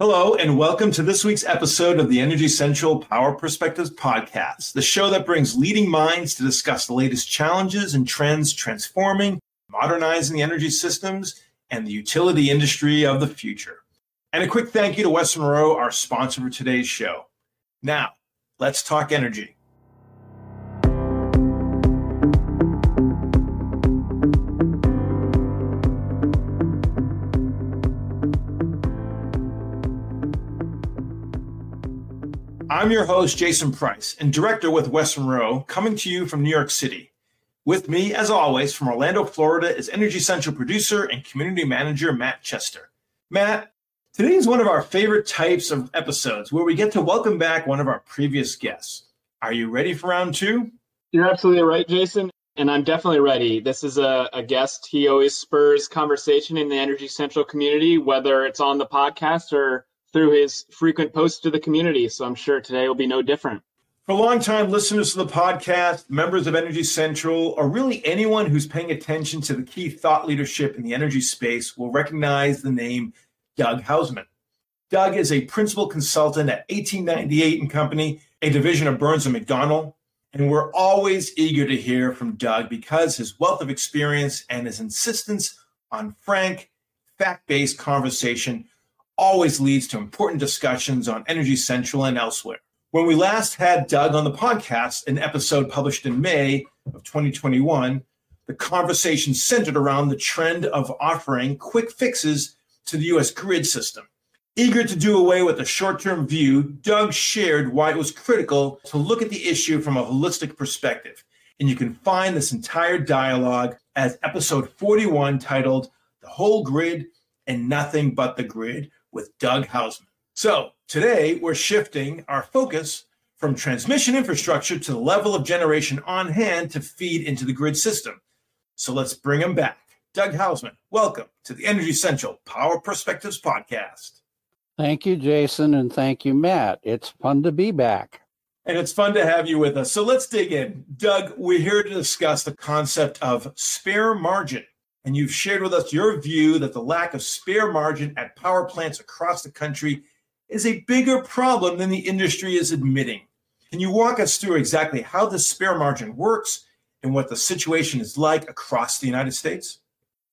Hello, and welcome to this week's episode of the Energy Central Power Perspectives podcast, the show that brings leading minds to discuss the latest challenges and trends transforming, modernizing the energy systems and the utility industry of the future. And a quick thank you to West Monroe, our sponsor for today's show. Now, let's talk energy. I'm your host, Jason Price, and director with West Monroe, coming to you from New York City. With me, as always, from Orlando, Florida, is Energy Central producer and community manager Matt Chester. Matt, today is one of our favorite types of episodes where we get to welcome back one of our previous guests. Are you ready for round two? You're absolutely right, Jason. And I'm definitely ready. This is a, a guest. He always spurs conversation in the Energy Central community, whether it's on the podcast or through his frequent posts to the community. So I'm sure today will be no different. For long-time listeners to the podcast, members of Energy Central, or really anyone who's paying attention to the key thought leadership in the energy space will recognize the name Doug Houseman. Doug is a principal consultant at 1898 and Company, a division of Burns and McDonnell, and we're always eager to hear from Doug because his wealth of experience and his insistence on frank, fact-based conversation always leads to important discussions on Energy Central and elsewhere. When we last had Doug on the podcast, an episode published in May of 2021, the conversation centered around the trend of offering quick fixes to the US grid system. Eager to do away with a short term view, Doug shared why it was critical to look at the issue from a holistic perspective. And you can find this entire dialogue as episode 41 titled The Whole Grid and Nothing But the Grid, with Doug Houseman. So today we're shifting our focus from transmission infrastructure to the level of generation on hand to feed into the grid system. So let's bring him back. Doug Houseman, welcome to the Energy Central Power Perspectives Podcast. Thank you, Jason, and thank you, Matt. It's fun to be back. And it's fun to have you with us. So let's dig in. Doug, we're here to discuss the concept of spare margin and you've shared with us your view that the lack of spare margin at power plants across the country is a bigger problem than the industry is admitting. Can you walk us through exactly how the spare margin works and what the situation is like across the United States?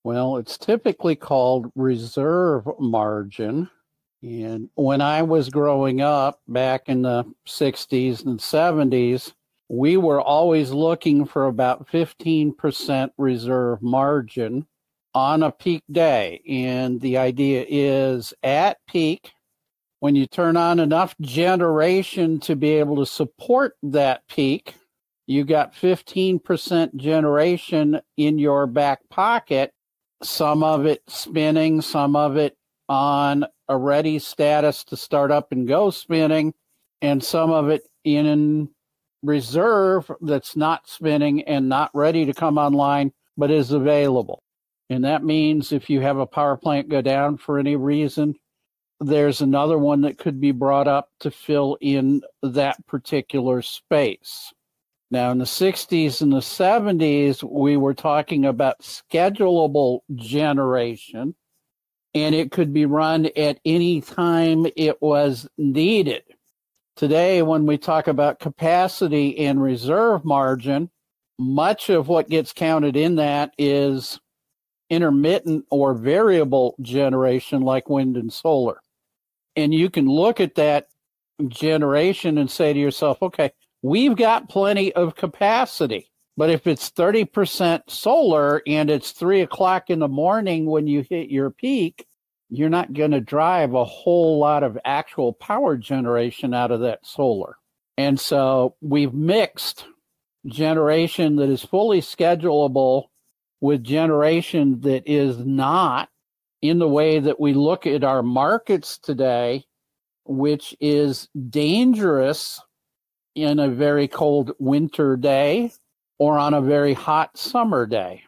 Well, it's typically called reserve margin. And when I was growing up back in the 60s and 70s, we were always looking for about 15% reserve margin on a peak day. And the idea is at peak, when you turn on enough generation to be able to support that peak, you got 15% generation in your back pocket, some of it spinning, some of it on a ready status to start up and go spinning, and some of it in reserve that's not spinning and not ready to come online, but is available. And that means if you have a power plant go down for any reason, there's another one that could be brought up to fill in that particular space. Now, in the 60s and the 70s, we were talking about schedulable generation, and it could be run at any time it was needed. Today, when we talk about capacity and reserve margin, much of what gets counted in that is intermittent or variable generation like wind and solar. And you can look at that generation and say to yourself, okay, we've got plenty of capacity. But if it's 30% solar and it's three o'clock in the morning when you hit your peak, you're not going to drive a whole lot of actual power generation out of that solar. And so we've mixed generation that is fully schedulable with generation that is not in the way that we look at our markets today, which is dangerous in a very cold winter day or on a very hot summer day.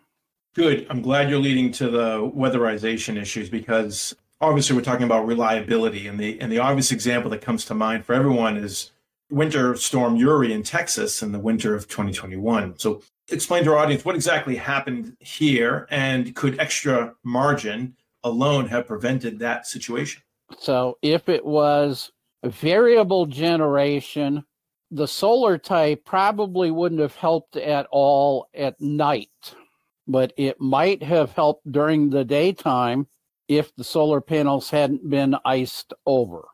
Good. I'm glad you're leading to the weatherization issues because obviously we're talking about reliability and the and the obvious example that comes to mind for everyone is winter storm Uri in Texas in the winter of 2021. So explain to our audience what exactly happened here and could extra margin alone have prevented that situation? So if it was variable generation, the solar type probably wouldn't have helped at all at night, but it might have helped during the daytime if the solar panels hadn't been iced over.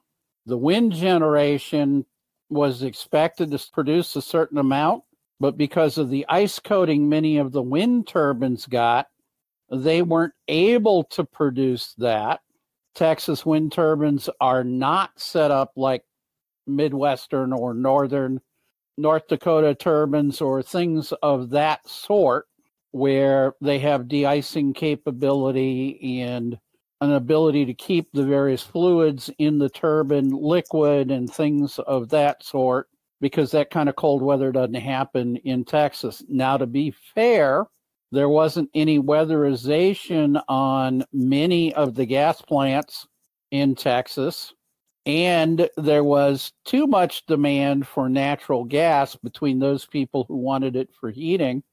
The wind generation was expected to produce a certain amount, but because of the ice coating many of the wind turbines got, they weren't able to produce that. Texas wind turbines are not set up like Midwestern or Northern North Dakota turbines or things of that sort, where they have de icing capability and an ability to keep the various fluids in the turbine liquid and things of that sort, because that kind of cold weather doesn't happen in Texas. Now, to be fair, there wasn't any weatherization on many of the gas plants in Texas. And there was too much demand for natural gas between those people who wanted it for heating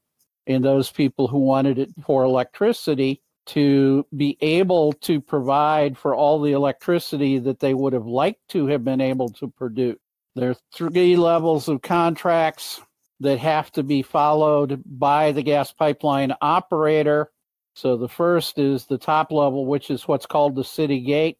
and those people who wanted it for electricity to be able to provide for all the electricity that they would have liked to have been able to produce. There are three levels of contracts that have to be followed by the gas pipeline operator. So the first is the top level, which is what's called the city gate.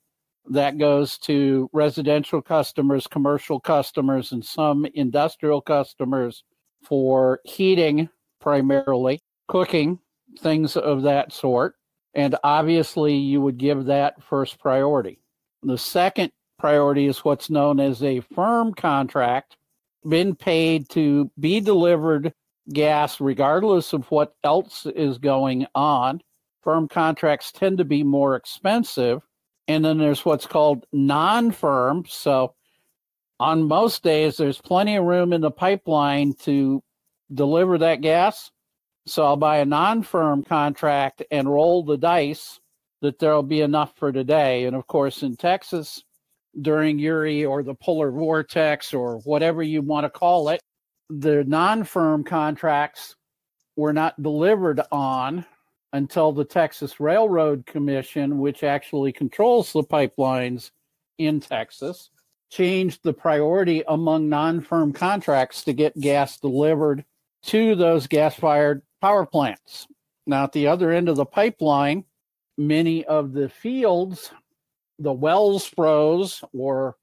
That goes to residential customers, commercial customers, and some industrial customers for heating primarily, cooking, things of that sort. And obviously, you would give that first priority. The second priority is what's known as a firm contract, been paid to be delivered gas regardless of what else is going on. Firm contracts tend to be more expensive. And then there's what's called non firm. So on most days, there's plenty of room in the pipeline to deliver that gas. So I'll buy a non firm contract and roll the dice that there'll be enough for today. And of course, in Texas, during Uri or the polar vortex or whatever you want to call it, the non firm contracts were not delivered on until the Texas Railroad Commission, which actually controls the pipelines in Texas, changed the priority among non firm contracts to get gas delivered to those gas fired power plants. Now, at the other end of the pipeline, many of the fields the wells froze or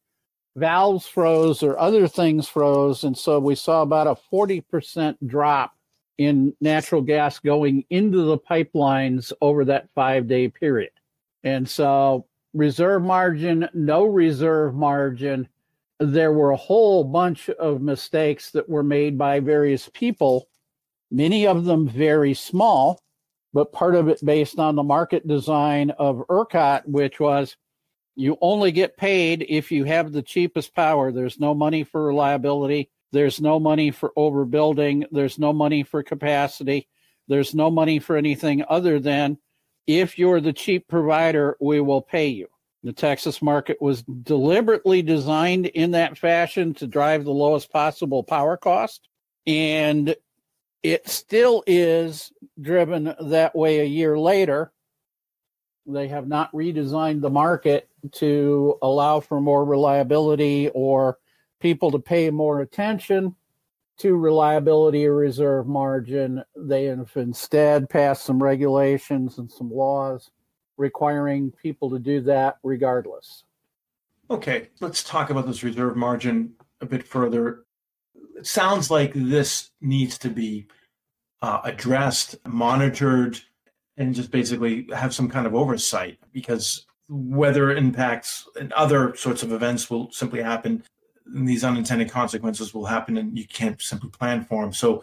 valves froze or other things froze. And so we saw about a 40% drop in natural gas going into the pipelines over that five day period. And so reserve margin, no reserve margin. There were a whole bunch of mistakes that were made by various people, many of them very small, but part of it based on the market design of ERCOT, which was you only get paid if you have the cheapest power. There's no money for reliability. There's no money for overbuilding. There's no money for capacity. There's no money for anything other than if you're the cheap provider, we will pay you. The Texas market was deliberately designed in that fashion to drive the lowest possible power cost. And it still is driven that way a year later they have not redesigned the market to allow for more reliability or people to pay more attention to reliability or reserve margin. They have instead passed some regulations and some laws requiring people to do that regardless. Okay, let's talk about this reserve margin a bit further. It sounds like this needs to be uh, addressed, monitored, and just basically have some kind of oversight because weather impacts and other sorts of events will simply happen and these unintended consequences will happen and you can't simply plan for them so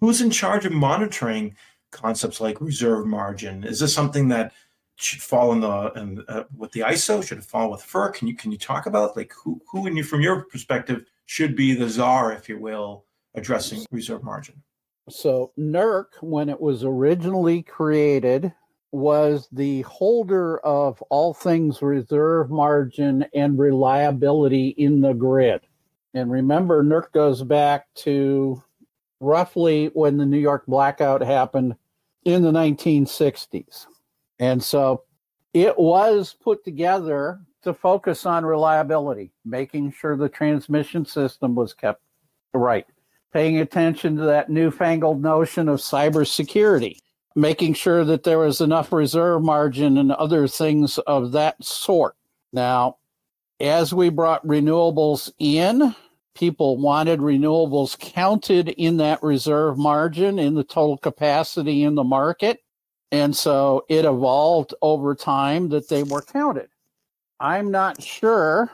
who's in charge of monitoring concepts like reserve margin is this something that should fall in the in, uh, with the iso should it fall with FERC can you can you talk about like who who in you from your perspective should be the czar if you will addressing reserve margin so NERC, when it was originally created, was the holder of all things reserve margin and reliability in the grid. And remember, NERC goes back to roughly when the New York blackout happened in the 1960s. And so it was put together to focus on reliability, making sure the transmission system was kept right, paying attention to that newfangled notion of cybersecurity, making sure that there was enough reserve margin and other things of that sort. Now, as we brought renewables in, people wanted renewables counted in that reserve margin in the total capacity in the market. And so it evolved over time that they were counted. I'm not sure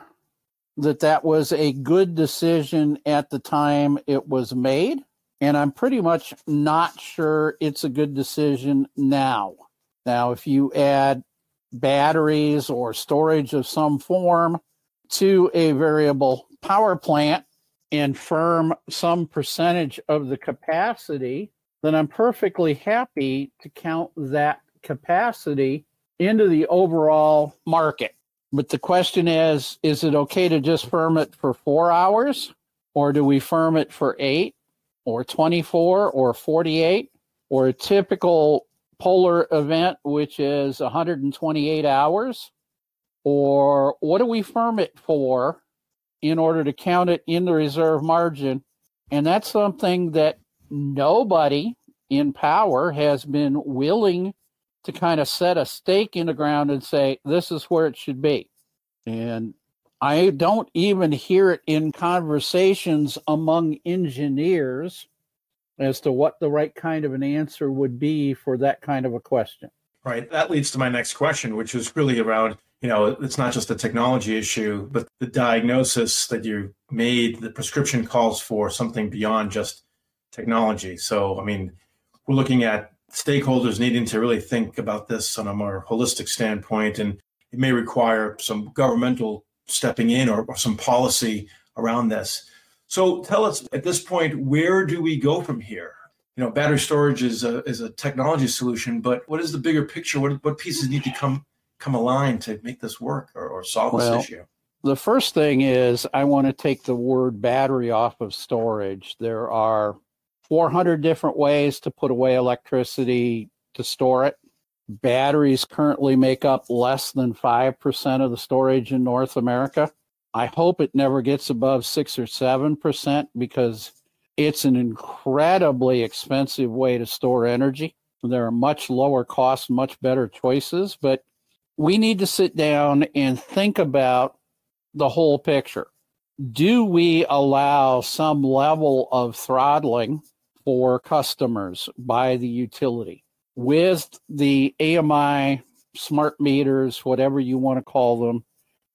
that that was a good decision at the time it was made. And I'm pretty much not sure it's a good decision now. Now, if you add batteries or storage of some form to a variable power plant and firm some percentage of the capacity, then I'm perfectly happy to count that capacity into the overall market. But the question is is it okay to just firm it for four hours? Or do we firm it for eight or 24 or 48 or a typical polar event, which is 128 hours? Or what do we firm it for in order to count it in the reserve margin? And that's something that nobody in power has been willing to kind of set a stake in the ground and say, this is where it should be. And I don't even hear it in conversations among engineers as to what the right kind of an answer would be for that kind of a question. Right. That leads to my next question, which is really around, you know, it's not just a technology issue, but the diagnosis that you made, the prescription calls for something beyond just technology. So, I mean, we're looking at stakeholders needing to really think about this on a more holistic standpoint, and it may require some governmental stepping in or, or some policy around this. So tell us at this point, where do we go from here? You know, battery storage is a, is a technology solution, but what is the bigger picture? What, what pieces need to come come aligned to make this work or, or solve well, this issue? The first thing is I want to take the word battery off of storage. There are 400 different ways to put away electricity to store it. Batteries currently make up less than 5% of the storage in North America. I hope it never gets above 6 or 7% because it's an incredibly expensive way to store energy. There are much lower costs, much better choices, but we need to sit down and think about the whole picture. Do we allow some level of throttling for customers by the utility. With the AMI smart meters, whatever you want to call them,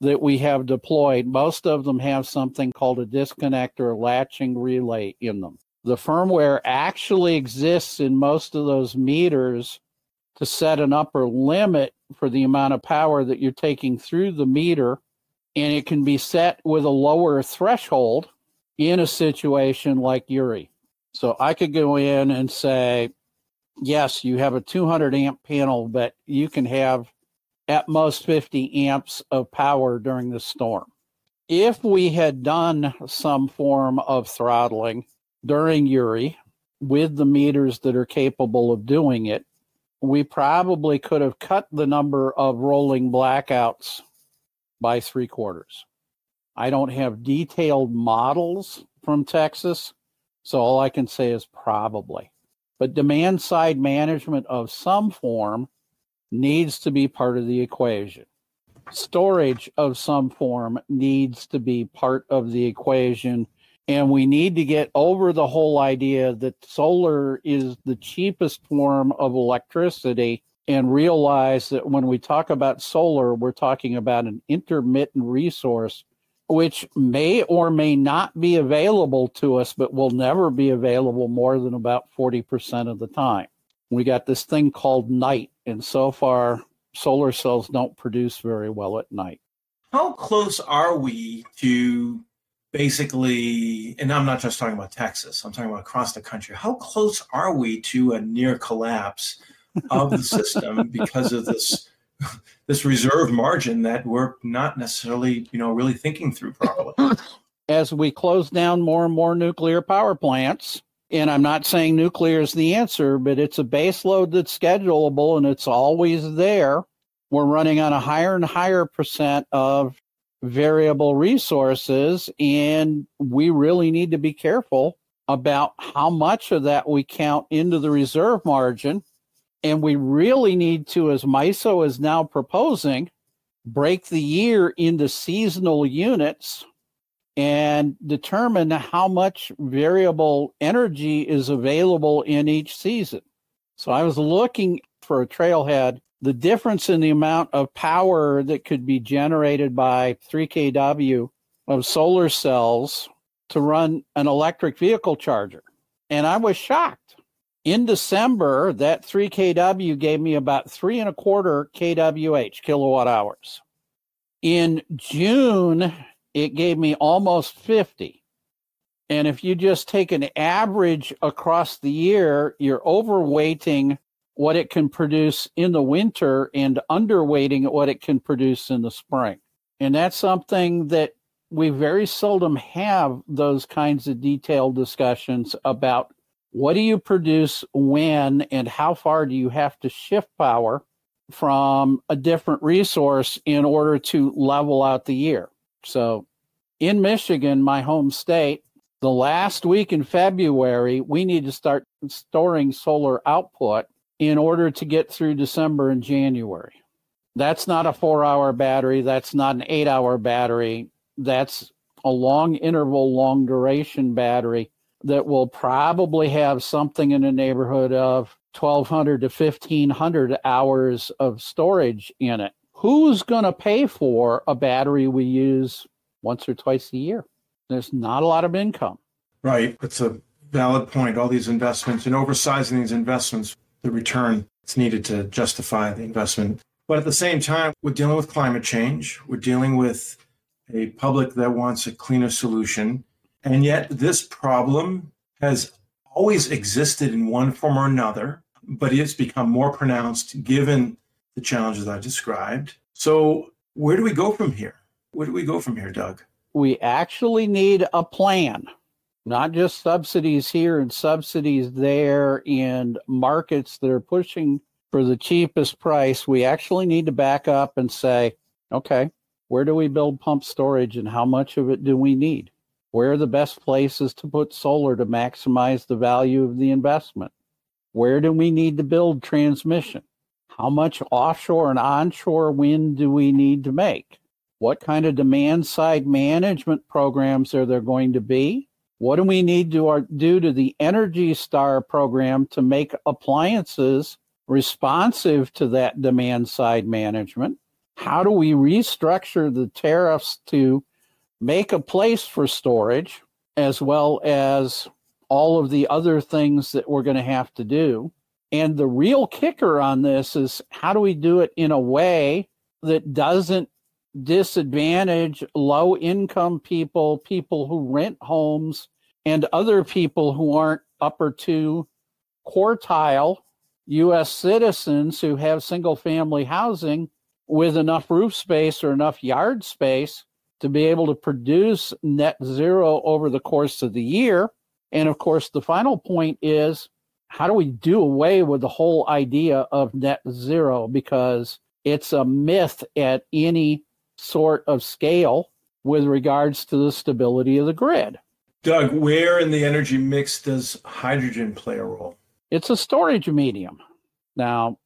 that we have deployed, most of them have something called a disconnect or latching relay in them. The firmware actually exists in most of those meters to set an upper limit for the amount of power that you're taking through the meter, and it can be set with a lower threshold in a situation like Uri. So I could go in and say, yes, you have a 200 amp panel, but you can have at most 50 amps of power during the storm. If we had done some form of throttling during Uri with the meters that are capable of doing it, we probably could have cut the number of rolling blackouts by three quarters. I don't have detailed models from Texas, so all I can say is probably. But demand side management of some form needs to be part of the equation. Storage of some form needs to be part of the equation. And we need to get over the whole idea that solar is the cheapest form of electricity and realize that when we talk about solar, we're talking about an intermittent resource which may or may not be available to us, but will never be available more than about 40% of the time. We got this thing called night, and so far, solar cells don't produce very well at night. How close are we to basically, and I'm not just talking about Texas, I'm talking about across the country, how close are we to a near collapse of the system because of this? this reserve margin that we're not necessarily, you know, really thinking through properly. As we close down more and more nuclear power plants, and I'm not saying nuclear is the answer, but it's a base load that's schedulable and it's always there. we're running on a higher and higher percent of variable resources. And we really need to be careful about how much of that we count into the reserve margin. And we really need to, as MISO is now proposing, break the year into seasonal units and determine how much variable energy is available in each season. So I was looking for a trailhead the difference in the amount of power that could be generated by 3 kW of solar cells to run an electric vehicle charger. And I was shocked. In December, that 3 kW gave me about three and a quarter kWh, kilowatt hours. In June, it gave me almost 50. And if you just take an average across the year, you're overweighting what it can produce in the winter and underweighting what it can produce in the spring. And that's something that we very seldom have those kinds of detailed discussions about what do you produce when and how far do you have to shift power from a different resource in order to level out the year. So in Michigan, my home state, the last week in February, we need to start storing solar output in order to get through December and January. That's not a four hour battery. That's not an eight hour battery. That's a long interval, long duration battery that will probably have something in the neighborhood of 1200 to 1500 hours of storage in it. Who's going to pay for a battery we use once or twice a year? There's not a lot of income. Right. It's a valid point. All these investments and oversizing these investments the return that's needed to justify the investment. But at the same time, we're dealing with climate change. We're dealing with a public that wants a cleaner solution. And yet, this problem has always existed in one form or another, but it's become more pronounced given the challenges I described. So, where do we go from here? Where do we go from here, Doug? We actually need a plan not just subsidies here and subsidies there and markets that are pushing for the cheapest price. We actually need to back up and say, okay, where do we build pump storage and how much of it do we need? Where are the best places to put solar to maximize the value of the investment? Where do we need to build transmission? How much offshore and onshore wind do we need to make? What kind of demand side management programs are there going to be? What do we need to do to the Energy Star program to make appliances responsive to that demand side management? How do we restructure the tariffs to make a place for storage as well as all of the other things that we're going to have to do? And the real kicker on this is how do we do it in a way that doesn't disadvantage low income people, people who rent homes, and other people who aren't upper two quartile U.S. citizens who have single family housing with enough roof space or enough yard space to be able to produce net zero over the course of the year. And of course, the final point is how do we do away with the whole idea of net zero? Because it's a myth at any sort of scale with regards to the stability of the grid. Doug, where in the energy mix does hydrogen play a role? It's a storage medium. Now,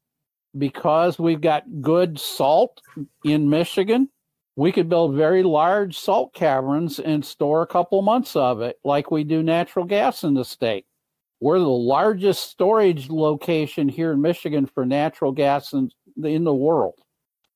because we've got good salt in Michigan, we could build very large salt caverns and store a couple months of it, like we do natural gas in the state. We're the largest storage location here in Michigan for natural gas in, in the world.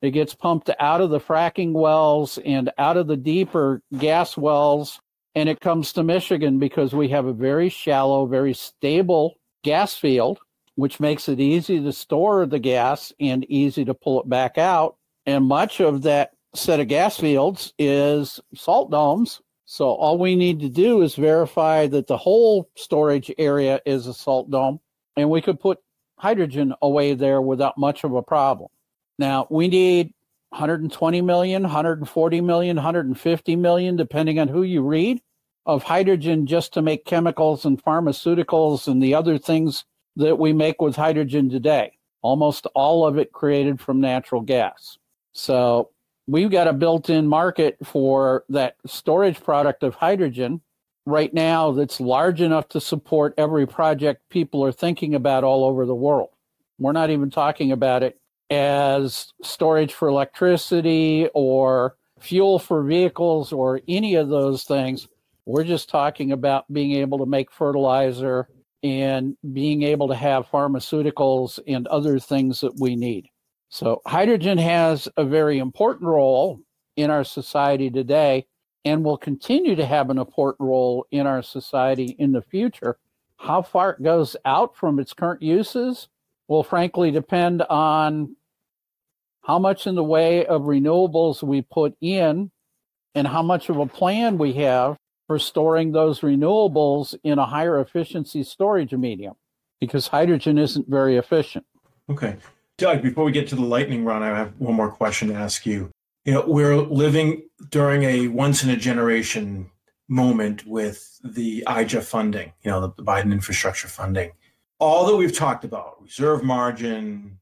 It gets pumped out of the fracking wells and out of the deeper gas wells, and it comes to Michigan because we have a very shallow, very stable gas field, which makes it easy to store the gas and easy to pull it back out. And much of that set of gas fields is salt domes. So all we need to do is verify that the whole storage area is a salt dome, and we could put hydrogen away there without much of a problem. Now, we need 120 million, 140 million, 150 million, depending on who you read, of hydrogen just to make chemicals and pharmaceuticals and the other things that we make with hydrogen today. almost all of it created from natural gas. So we've got a built in market for that storage product of hydrogen right now that's large enough to support every project people are thinking about all over the world. We're not even talking about it as storage for electricity or fuel for vehicles or any of those things. We're just talking about being able to make fertilizer and being able to have pharmaceuticals and other things that we need. So, hydrogen has a very important role in our society today and will continue to have an important role in our society in the future. How far it goes out from its current uses will frankly depend on how much in the way of renewables we put in and how much of a plan we have for storing those renewables in a higher efficiency storage medium because hydrogen isn't very efficient. Okay. Doug, before we get to the lightning round, I have one more question to ask you. You know, we're living during a once in a generation moment with the IJA funding, you know, the, Biden infrastructure funding. All that we've talked about, reserve margin,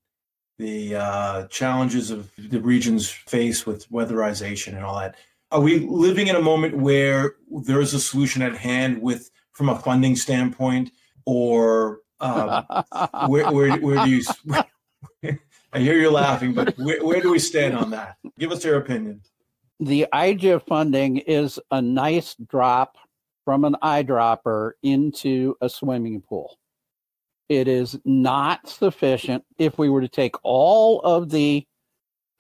the uh, challenges of the regions face with weatherization and all that. Are we living in a moment where there is a solution at hand with, from a funding standpoint, or uh, where, where, where do you? I hear you laughing, but where, where do we stand on that? Give us your opinion. The IJA funding is a nice drop from an eyedropper into a swimming pool. It is not sufficient if we were to take all of the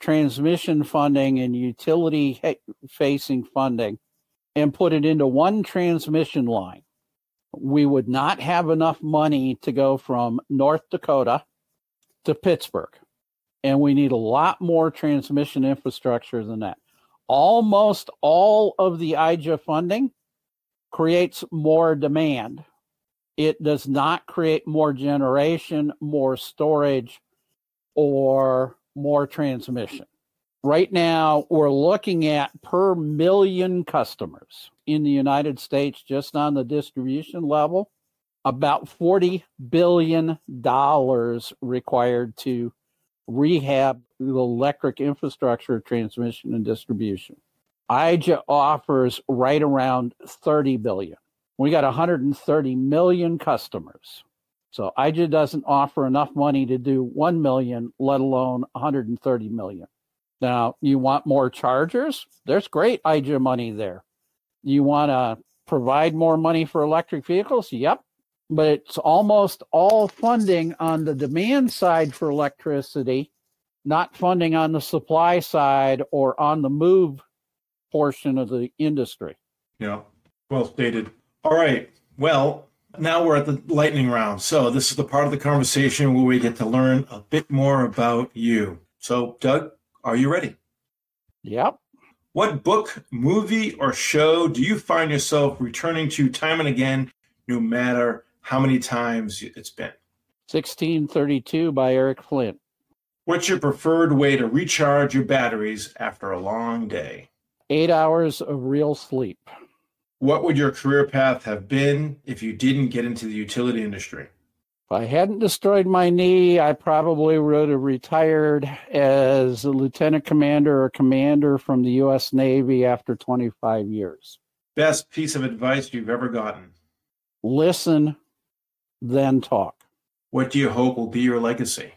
transmission funding and utility facing funding and put it into one transmission line. We would not have enough money to go from North Dakota to Pittsburgh. And we need a lot more transmission infrastructure than that. Almost all of the IJA funding creates more demand it does not create more generation, more storage, or more transmission. Right now, we're looking at per million customers in the United States, just on the distribution level, about $40 billion required to rehab the electric infrastructure, transmission, and distribution. IJA offers right around 30 billion. We got 130 million customers. So IJA doesn't offer enough money to do 1 million, let alone 130 million. Now, you want more chargers? There's great IJA money there. You want to provide more money for electric vehicles? Yep. But it's almost all funding on the demand side for electricity, not funding on the supply side or on the move portion of the industry. Yeah, well stated. All right. Well, now we're at the lightning round. So this is the part of the conversation where we get to learn a bit more about you. So, Doug, are you ready? Yep. What book, movie, or show do you find yourself returning to time and again, no matter how many times it's been? 1632 by Eric Flint. What's your preferred way to recharge your batteries after a long day? Eight hours of real sleep. What would your career path have been if you didn't get into the utility industry? If I hadn't destroyed my knee, I probably would have retired as a lieutenant commander or commander from the U.S. Navy after 25 years. Best piece of advice you've ever gotten? Listen, then talk. What do you hope will be your legacy?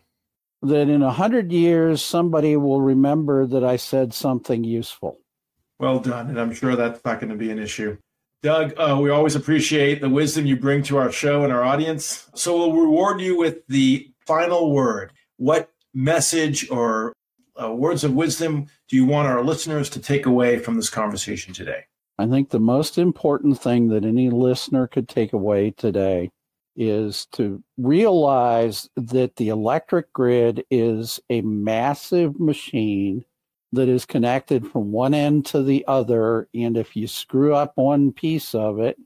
That in a hundred years, somebody will remember that I said something useful. Well done. And I'm sure that's not going to be an issue. Doug, uh, we always appreciate the wisdom you bring to our show and our audience. So we'll reward you with the final word. What message or uh, words of wisdom do you want our listeners to take away from this conversation today? I think the most important thing that any listener could take away today is to realize that the electric grid is a massive machine that is connected from one end to the other. And if you screw up one piece of it,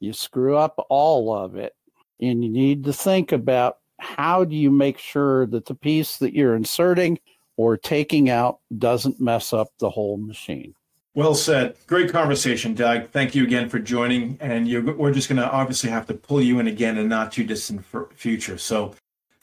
you screw up all of it. And you need to think about how do you make sure that the piece that you're inserting or taking out doesn't mess up the whole machine. Well said. Great conversation, Doug. Thank you again for joining. And we're just going to obviously have to pull you in again in not too distant future. So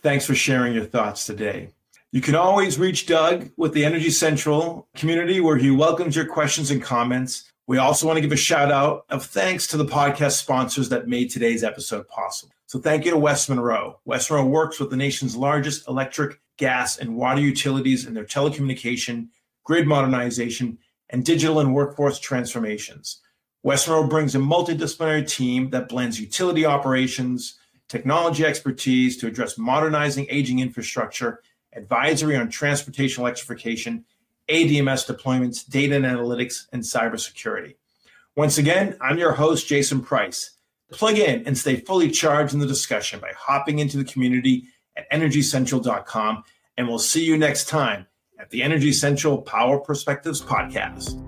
Thanks for sharing your thoughts today. You can always reach Doug with the Energy Central community where he welcomes your questions and comments. We also want to give a shout out of thanks to the podcast sponsors that made today's episode possible. So thank you to West Monroe. West Monroe works with the nation's largest electric, gas, and water utilities in their telecommunication, grid modernization, and digital and workforce transformations. West Monroe brings a multidisciplinary team that blends utility operations, technology expertise to address modernizing aging infrastructure, advisory on transportation electrification, ADMS deployments, data and analytics, and cybersecurity. Once again, I'm your host, Jason Price. Plug in and stay fully charged in the discussion by hopping into the community at energycentral.com. And we'll see you next time at the Energy Central Power Perspectives Podcast.